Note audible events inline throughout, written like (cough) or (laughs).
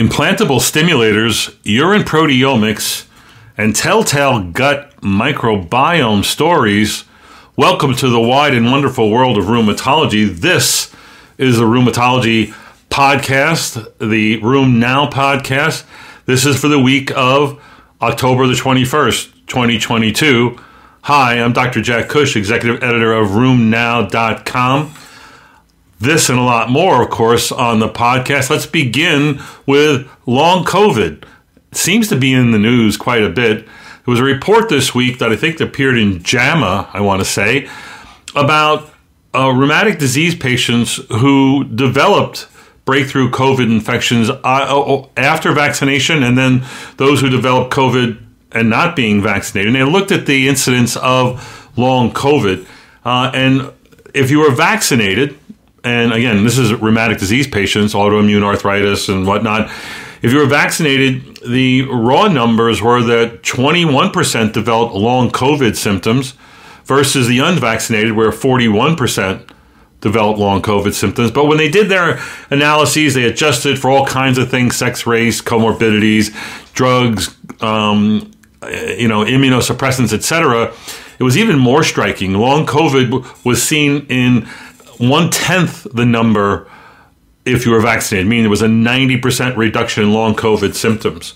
implantable stimulators, urine proteomics, and telltale gut microbiome stories. Welcome to the wide and wonderful world of rheumatology. This is the Rheumatology Podcast, the RheumNow podcast. This is for the week of October the 21st, 2022. Hi, I'm Dr. Jack Cush, executive editor of RheumNow.com. This and a lot more, of course, on the podcast. Let's begin with long COVID. It seems to be in the news quite a bit. There was a report this week that I think appeared in JAMA, I want to say, about uh, rheumatic disease patients who developed breakthrough COVID infections uh, after vaccination, and then those who developed COVID and not being vaccinated. And they looked at the incidence of long COVID. Uh, and if you were vaccinated, and again, this is rheumatic disease patients, autoimmune arthritis and whatnot. If you were vaccinated, the raw numbers were that 21% developed long COVID symptoms versus the unvaccinated, where 41% developed long COVID symptoms. But when they did their analyses, they adjusted for all kinds of things sex, race, comorbidities, drugs, um, you know, immunosuppressants, etc. It was even more striking. Long COVID was seen in one tenth the number if you were vaccinated, meaning there was a 90% reduction in long COVID symptoms.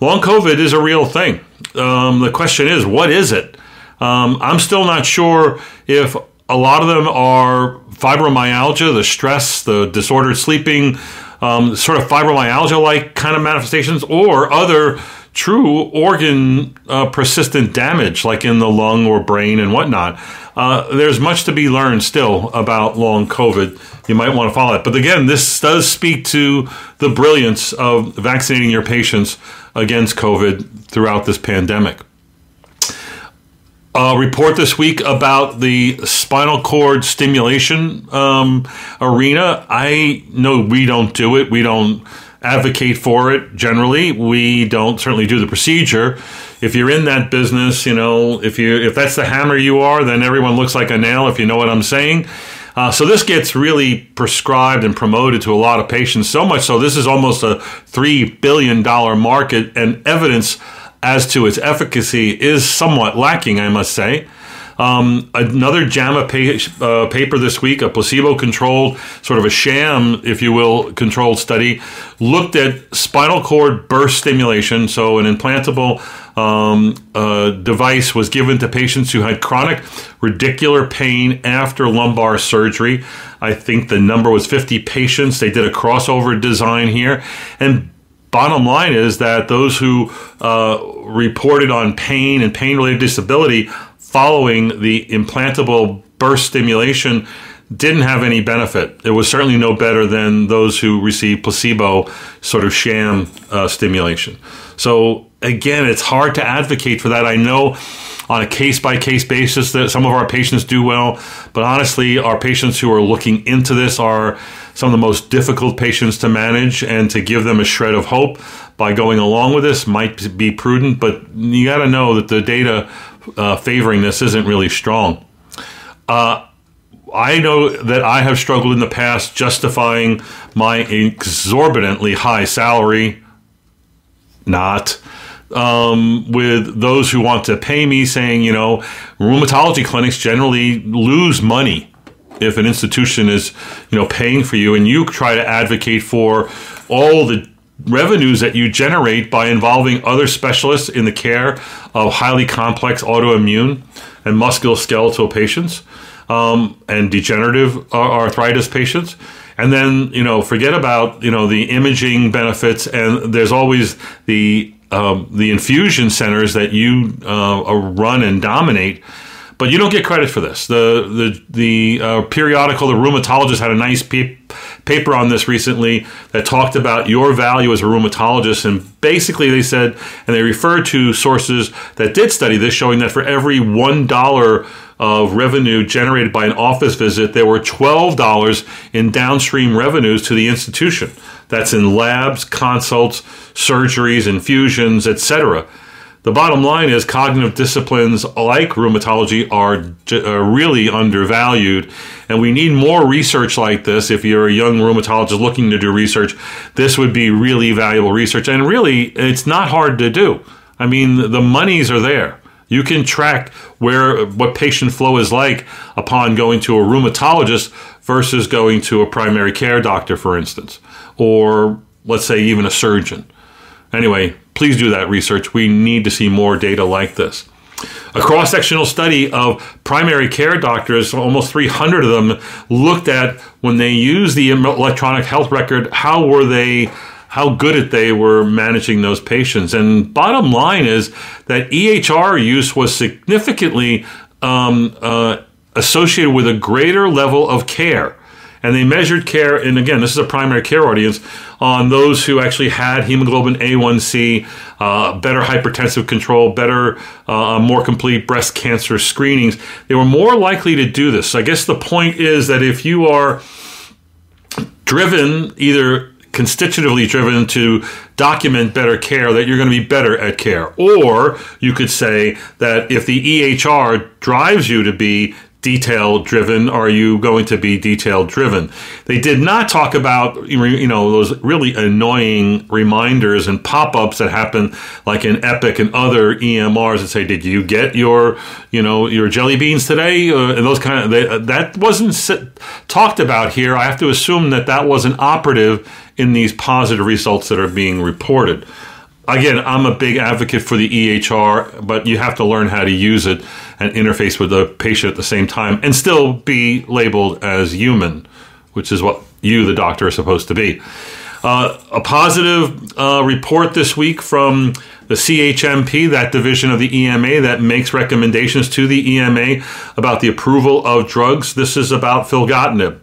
Long COVID is a real thing. Um, the question is, what is it? Um, I'm still not sure if a lot of them are fibromyalgia, the stress, the disordered sleeping, um, sort of fibromyalgia like kind of manifestations, or other true organ uh, persistent damage, like in the lung or brain and whatnot. Uh, there's much to be learned still about long COVID. You might want to follow it. But again, this does speak to the brilliance of vaccinating your patients against COVID throughout this pandemic. A report this week about the spinal cord stimulation um, arena. I know we don't do it. We don't advocate for it generally. We don't certainly do the procedure. If you're in that business, you know, if you if that's the hammer you are, then everyone looks like a nail. If you know what I'm saying. Uh, so this gets really prescribed and promoted to a lot of patients. So much so, this is almost a three billion dollar market, and evidence as to its efficacy is somewhat lacking, I must say. Um, another JAMA pa- uh, paper this week, a placebo controlled, sort of a sham, if you will, controlled study, looked at spinal cord burst stimulation. So, an implantable um, uh, device was given to patients who had chronic radicular pain after lumbar surgery. I think the number was 50 patients. They did a crossover design here. And bottom line is that those who uh, reported on pain and pain related disability following the implantable burst stimulation didn't have any benefit. It was certainly no better than those who received placebo sort of sham uh, stimulation. So again, it's hard to advocate for that. I know on a case by case basis that some of our patients do well, but honestly, our patients who are looking into this are some of the most difficult patients to manage, and to give them a shred of hope by going along with this might be prudent, but you got to know that the data uh, favoring this isn't really strong. Uh, I know that I have struggled in the past justifying my exorbitantly high salary, not um, with those who want to pay me, saying, you know, rheumatology clinics generally lose money if an institution is, you know, paying for you, and you try to advocate for all the revenues that you generate by involving other specialists in the care of highly complex autoimmune and musculoskeletal patients um, and degenerative arthritis patients. And then, you know, forget about, you know, the imaging benefits. And there's always the, um, the infusion centers that you uh, run and dominate but you don't get credit for this. The the the uh, periodical, the rheumatologist had a nice pe- paper on this recently that talked about your value as a rheumatologist, and basically they said, and they referred to sources that did study this, showing that for every one dollar of revenue generated by an office visit, there were twelve dollars in downstream revenues to the institution. That's in labs, consults, surgeries, infusions, etc the bottom line is cognitive disciplines like rheumatology are, are, uh, really undervalued, and we need more research like this. If you're a young rheumatologist looking to do research, this would be really valuable research, and really, it's not hard to do. I mean, the monies are there. You can track where what patient flow is like upon going to a rheumatologist versus going to a primary care doctor, for instance, or let's say even a surgeon. Anyway, please do that research. We need to see more data like this. A cross sectional study of primary care doctors, almost 300 of them, looked at when they used the electronic health record, how were they how good at they were managing those patients. And bottom line is that EHR use was significantly um, uh, associated with a greater level of care and they measured care, and again, this is a primary care audience, on those who actually had hemoglobin A1C, uh, better hypertensive control, better, uh, more complete breast cancer screenings. They were more likely to do this. So I guess the point is that if you are driven either constitutively driven to document better care that you're going to be better at care or you could say that if the EHR drives you to be detail driven? Are you going to be detail driven? They did not talk about you know those really annoying reminders and pop ups that happen like in Epic and other EMRs that say, "Did you get your you know your jelly beans today?" Uh, and those kind of they, that wasn't sit, talked about here. I have to assume that that wasn't operative in these positive results that are being reported again, I'm a big advocate for the EHR, but you have to learn how to use it and interface with the patient at the same time and still be labeled as human, which is what you, the doctor, are supposed to be. Uh, a positive uh, report this week from the CHMP, that division of the EMA that makes recommendations to the EMA about the approval of drugs. This is about filgotinib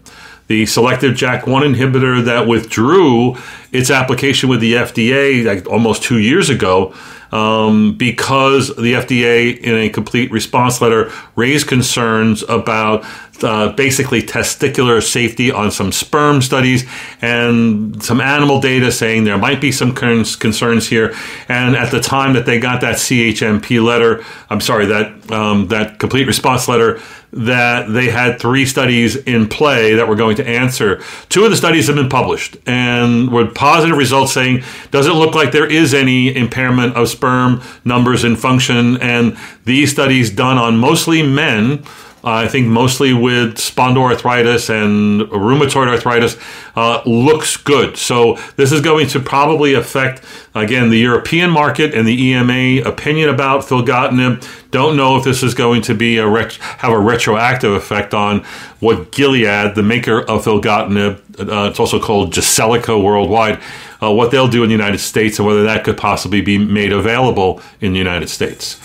the selective JAK1 inhibitor that withdrew its application with the FDA like almost two years ago um, because the FDA, in a complete response letter, raised concerns about uh, basically testicular safety on some sperm studies and some animal data saying there might be some concerns here. And at the time that they got that CHMP letter, I'm sorry, that um, that complete response letter, that they had three studies in play that were going to answer. Two of the studies have been published and with positive results saying doesn't look like there is any impairment of sperm numbers and function. And these studies done on mostly men I think mostly with spondyloarthritis and rheumatoid arthritis, uh, looks good. So this is going to probably affect again the European market and the EMA opinion about filgotinib. Don't know if this is going to be a ret- have a retroactive effect on what Gilead, the maker of filgotinib, uh, it's also called Jyseleca worldwide, uh, what they'll do in the United States and whether that could possibly be made available in the United States.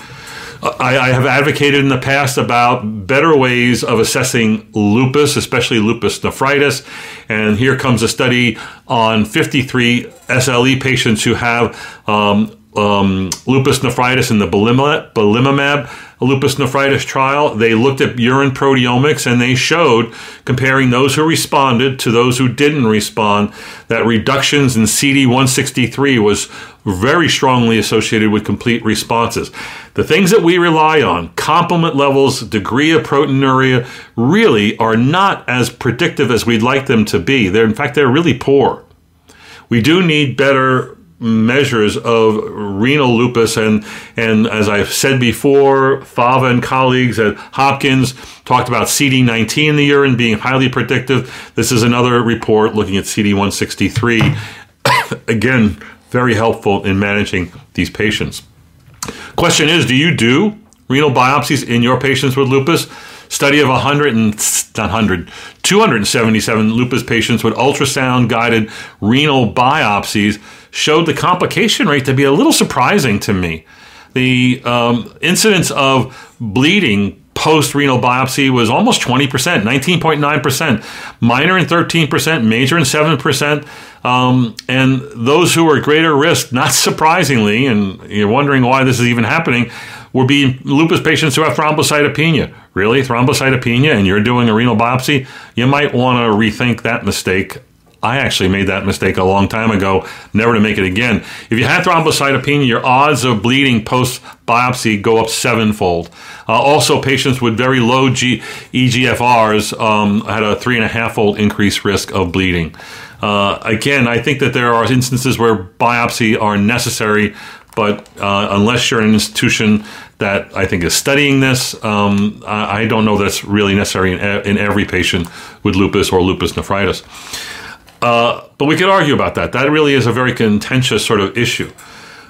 I, I, have advocated in the past about better ways of assessing lupus, especially lupus nephritis. And here comes a study on 53 SLE patients who have um, um, lupus nephritis in the belimumab lupus nephritis trial, they looked at urine proteomics and they showed, comparing those who responded to those who didn't respond, that reductions in CD163 was very strongly associated with complete responses. The things that we rely on, complement levels, degree of proteinuria, really are not as predictive as we'd like them to be. They're, in fact, they're really poor. We do need better measures of renal lupus and and as I've said before, Fava and colleagues at Hopkins talked about CD19 in the urine being highly predictive. This is another report looking at CD163. (coughs) Again, very helpful in managing these patients. Question is, do you do renal biopsies in your patients with lupus? Study of 100 and 100, 277 lupus patients with ultrasound guided renal biopsies showed the complication rate to be a little surprising to me. The um, incidence of bleeding post renal biopsy was almost 20%, 19.9%, minor in 13%, major in 7%. Um, and those who at greater risk, not (laughs) surprisingly, and you're wondering why this is even happening, were being lupus patients who have thrombocytopenia. Really, thrombocytopenia, and you're doing a renal biopsy? You might want to rethink that mistake I actually made that mistake a long time ago, never to make it again. If you had thrombocytopenia, your odds of bleeding post biopsy go up sevenfold. Uh, also, patients with very low G- EGFRs um, had a three and a half fold increased risk of bleeding. Uh, again, I think that there are instances where biopsy are necessary, but uh, unless you're an institution that I think is studying this, um, I, don't know that's really necessary in, in every patient with lupus or lupus nephritis. Uh, but we could argue about that. That really is a very contentious sort of issue.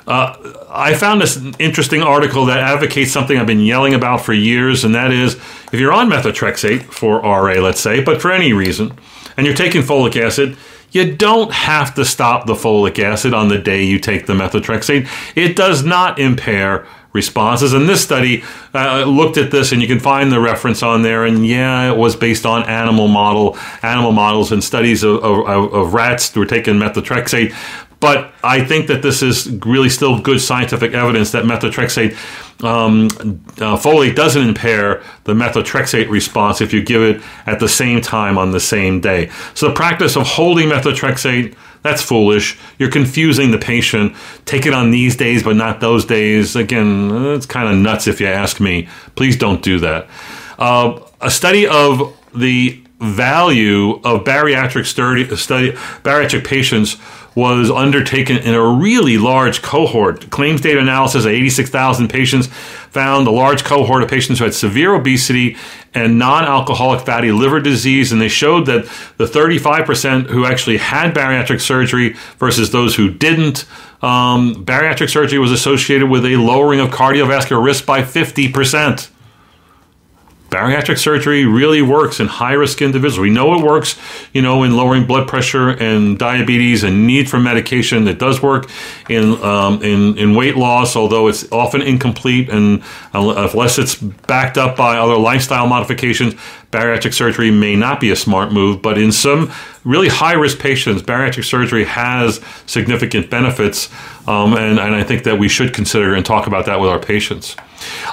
Uh, I found this interesting article that advocates something I've been yelling about for years, and that is if you're on methotrexate for RA, let's say, but for any reason, and you're taking folic acid, you don't have to stop the folic acid on the day you take the methotrexate. It does not impair responses. And this study uh, looked at this, and you can find the reference on there. And yeah, it was based on animal model, animal models, and studies of, of, of rats who were taking methotrexate. But I think that this is really still good scientific evidence that methotrexate um, uh, folate doesn't impair the methotrexate response if you give it at the same time on the same day. So the practice of holding methotrexate that's foolish. You're confusing the patient. Take it on these days, but not those days. Again, it's kind of nuts if you ask me. Please don't do that. Uh, a study of the value of bariatric study, study bariatric patients was undertaken in a really large cohort. Claims data analysis of 86,000 patients found a large cohort of patients who had severe obesity and non alcoholic fatty liver disease. And they showed that the 35% who actually had bariatric surgery versus those who didn't, um, bariatric surgery was associated with a lowering of cardiovascular risk by 50% bariatric surgery really works in high risk individuals. We know it works, you know, in lowering blood pressure and diabetes and need for medication. It does work in um, in, in weight loss, although it's often incomplete and unless it's backed up by other lifestyle modifications, bariatric surgery may not be a smart move. But in some really high risk patients, bariatric surgery has significant benefits, um, and, and I think that we should consider and talk about that with our patients.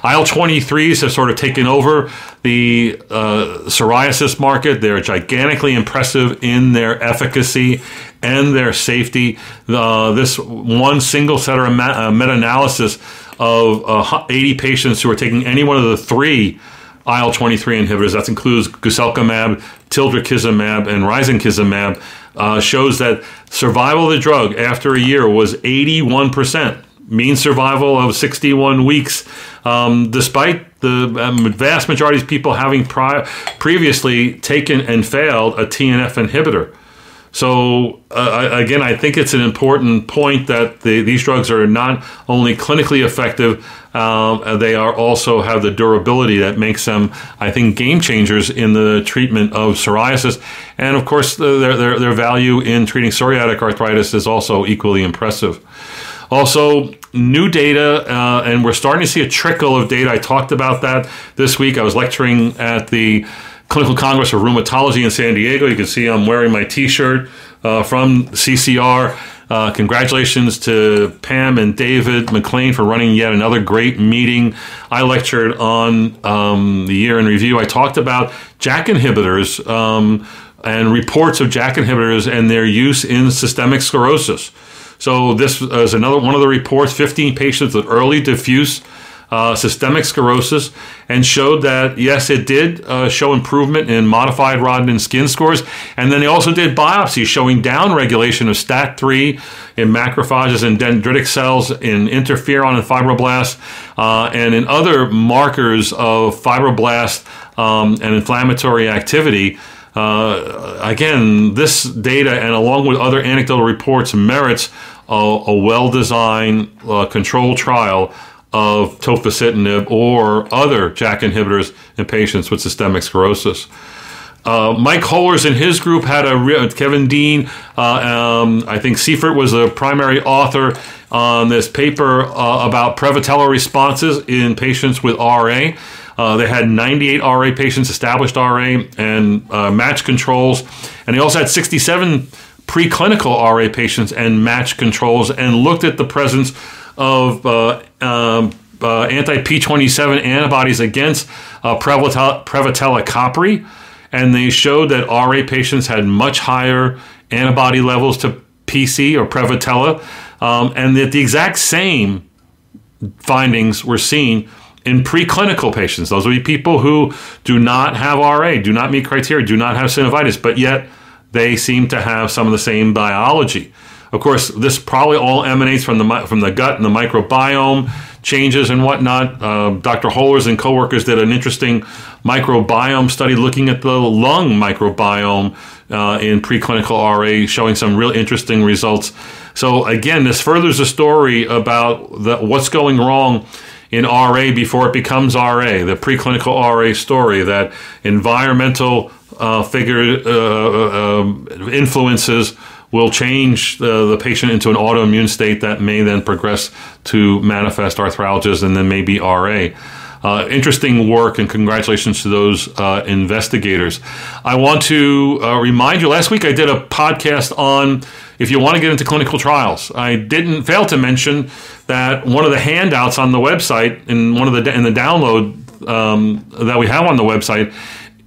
IL 23s have sort of taken over the uh, psoriasis market. They're gigantically impressive in their efficacy and their safety. Uh, this one single center uh, meta analysis of uh, 80 patients who are taking any one of the three IL 23 inhibitors, that includes guselkumab, tildrakizumab, and risankizumab, uh, shows that survival of the drug after a year was 81%, mean survival of 61 weeks, um, despite the um, vast majority of people having pri- previously taken and failed a TNF inhibitor. So uh, again, I think it's an important point that the, these drugs are not only clinically effective, um, they are also have the durability that makes them, I think, game changers in the treatment of psoriasis. And of course, their, their, their value in treating psoriatic arthritis is also equally impressive. Also, new data, uh, and we're starting to see a trickle of data. I talked about that this week. I was lecturing at the Clinical Congress of Rheumatology in San Diego. You can see I'm wearing my T-shirt uh, from CCR. Uh, congratulations to Pam and David McLain for running yet another great meeting. I lectured on um, the year in review. I talked about JAK inhibitors um, and reports of JAK inhibitors and their use in systemic sclerosis. So this is another one of the reports: 15 patients with early diffuse uh, systemic sclerosis and showed that, yes, it did uh, show improvement in modified Rodnan skin scores. And then they also did biopsies showing downregulation of STAT3 in macrophages and dendritic cells, in interferon and fibroblasts, uh, and in other markers of fibroblast um, and inflammatory activity. Uh, again, this data, and along with other anecdotal reports, merits a, a well designed uh, controlled trial of tofacitinib or other JAK inhibitors in patients with systemic sclerosis. Uh, Mike Holers and his group had a Kevin Deane. Uh, um, I think Seifert was the primary author on this paper uh, about Prevotella responses in patients with RA. Uh, they had 98 RA patients, established RA, and uh, match controls, and they also had 67 preclinical RA patients and match controls, and looked at the presence of uh, um, uh, anti P27 antibodies against uh, Prevotella, Prevotella copri, and they showed that RA patients had much higher antibody levels to PC or Prevotella, um, and that the exact same findings were seen in preclinical patients. Those would be people who do not have RA, do not meet criteria, do not have synovitis, but yet they seem to have some of the same biology. Of course, this probably all emanates from the from the gut and the microbiome changes and whatnot. Uh, Dr. Holers and coworkers did an interesting microbiome study looking at the lung microbiome uh, in preclinical RA, showing some real interesting results. So again, this furthers the story about the, what's going wrong in RA before it becomes RA, the preclinical RA story, that environmental uh, figure uh, uh influences will change the, the patient into an autoimmune state that may then progress to manifest arthralgias and then maybe RA. Uh, interesting work, and congratulations to those uh, investigators. I want to uh, remind you last week I did a podcast on if you want to get into clinical trials. I didn't fail to mention that one of the handouts on the website, in one of the in the download um, that we have on the website,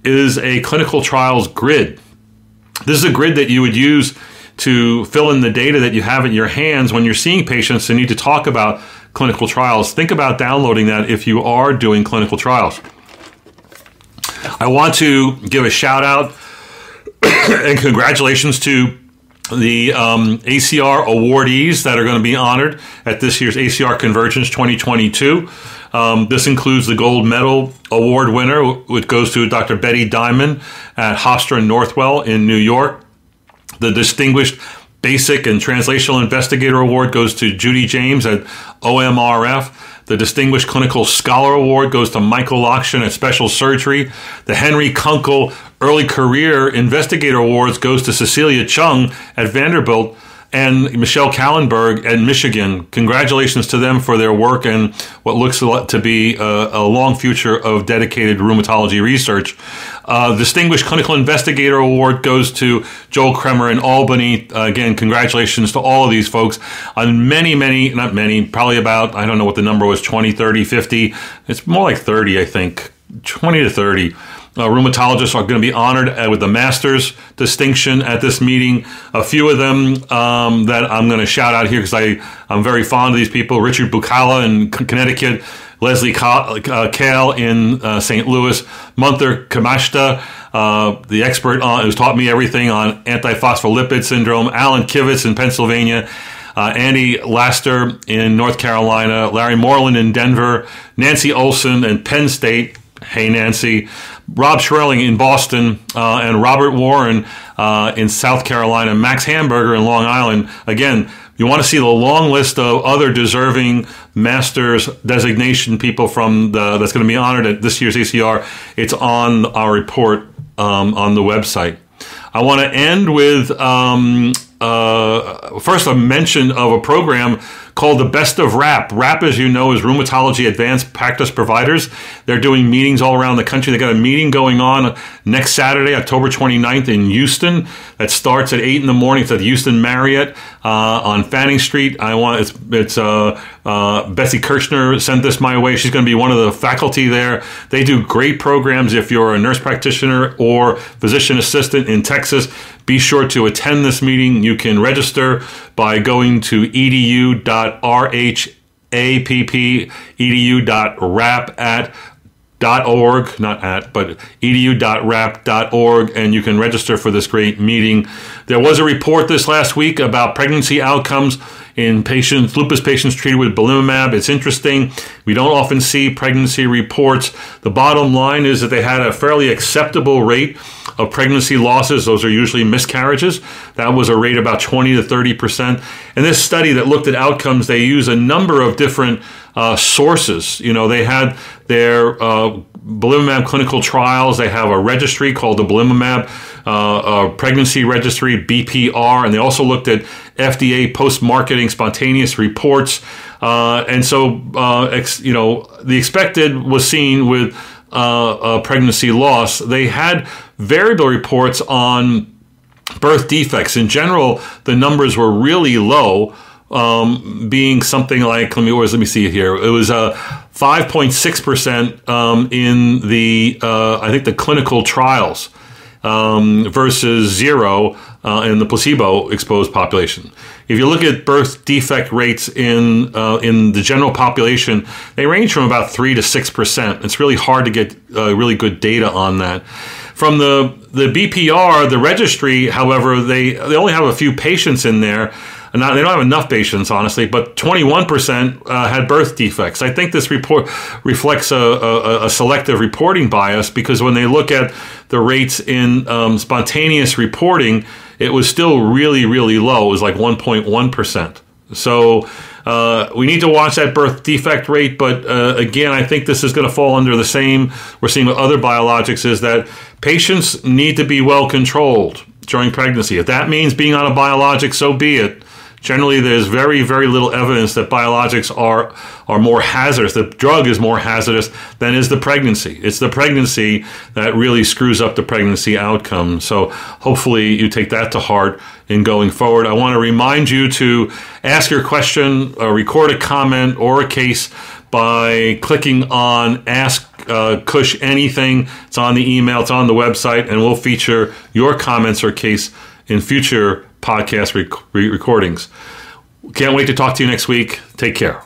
is a clinical trials grid. This is a grid that you would use to fill in the data that you have in your hands when you're seeing patients and need to talk about clinical trials. Think about downloading that if you are doing clinical trials. I want to give a shout out (coughs) and congratulations to the um, ACR awardees that are going to be honored at this year's ACR Convergence 2022. Um, this includes the gold medal award winner, which goes to Dr. Betty Diamond at Hofstra Northwell in New York. The Distinguished Basic and Translational Investigator Award goes to Judy James at OMRF. The Distinguished Clinical Scholar Award goes to Michael Lockshin at Special Surgery. The Henry Kunkel Early Career Investigator Awards goes to Cecilia Chung at Vanderbilt and Michelle Kahlenberg at Michigan. Congratulations to them for their work and what looks to be a, a long future of dedicated rheumatology research. Uh, Distinguished Clinical Investigator Award goes to Joel Kremer in Albany. Uh, again, congratulations to all of these folks on many, many, not many, probably about, I don't know what the number was, 20, 30, 50. It's more like 30, I think, 20 to 30 uh, rheumatologists are going to be honored uh, with the master's distinction at this meeting. A few of them um, that I'm going to shout out here because I'm very fond of these people Richard Bucala in Connecticut, Leslie uh, Kahl in uh, St. Louis, Munther Khamashta, uh, the expert on, who's taught me everything on antiphospholipid syndrome, Alan Kivitz in Pennsylvania. Uh, Andy Laster in North Carolina, Larry Moreland in Denver, Nancy Olsen in Penn State, Hey Nancy, Rob Shmerling in Boston, uh, and Robert Warren uh, in South Carolina, Max Hamburger in Long Island. Again, you want to see the long list of other deserving masters designation people from the, that's going to be honored at this year's ACR. It's on our report um, on the website. I want to end with um, uh, first a mention of a program called the Best of RAP. RAP, as you know, is Rheumatology Advanced Practice Providers. They're doing meetings all around the country. They got a meeting going on next Saturday, October 29th in Houston. That starts at 8 in the morning. It's at Houston Marriott uh, on Fanning Street. I want it's, it's uh, uh, Betsy Kirchner sent this my way. She's going to be one of the faculty there. They do great programs if you're a nurse practitioner or physician assistant in Texas. Be sure to attend this meeting. You can register by going to edu.rhapp, at .org, not at, but edu.rap.org, and you can register for this great meeting. There was a report this last week about pregnancy outcomes in patients, lupus patients treated with belimumab. It's interesting. We don't often see pregnancy reports. The bottom line is that they had a fairly acceptable rate of pregnancy losses. Those are usually miscarriages. That was a rate about 20 to 30 percent. In this study that looked at outcomes, they use a number of different uh, sources. You know, they had their uh, belimumab clinical trials. They have a registry called the belimumab uh, pregnancy registry, BPR, and they also looked at FDA post-marketing spontaneous reports. Uh, and so, uh, ex, you know, the expected was seen with uh, pregnancy loss. They had variable reports on birth defects. In general, the numbers were really low. Um, being something like let me let me see here. It was a uh, 5.6 percent um, in the uh, I think the clinical trials. um, versus zero uh, in the placebo exposed population. If you look at birth defect rates in uh, in the general population, they range from about three to six percent. It's really hard to get uh, really good data on that. From the the BPR, the registry, however, they they only have a few patients in there. Not, they don't have enough patients, honestly, but 21% uh, had birth defects. I think this report reflects a, a, a, selective reporting bias because when they look at the rates in um, spontaneous reporting, it was still really, really low. It was like 1.1%. So uh, we need to watch that birth defect rate, but uh, again, I think this is going to fall under the same we're seeing with other biologics is that patients need to be well controlled during pregnancy. If that means being on a biologic, so be it. Generally, there's very, very little evidence that biologics are are more hazardous. The drug is more hazardous than is the pregnancy. It's the pregnancy that really screws up the pregnancy outcome. So hopefully, you take that to heart in going forward. I want to remind you to ask your question, uh, record a comment or a case by clicking on Ask uh, Cush Anything. It's on the email, it's on the website, and we'll feature your comments or case in future podcast rec- recordings. Can't wait to talk to you next week. Take care.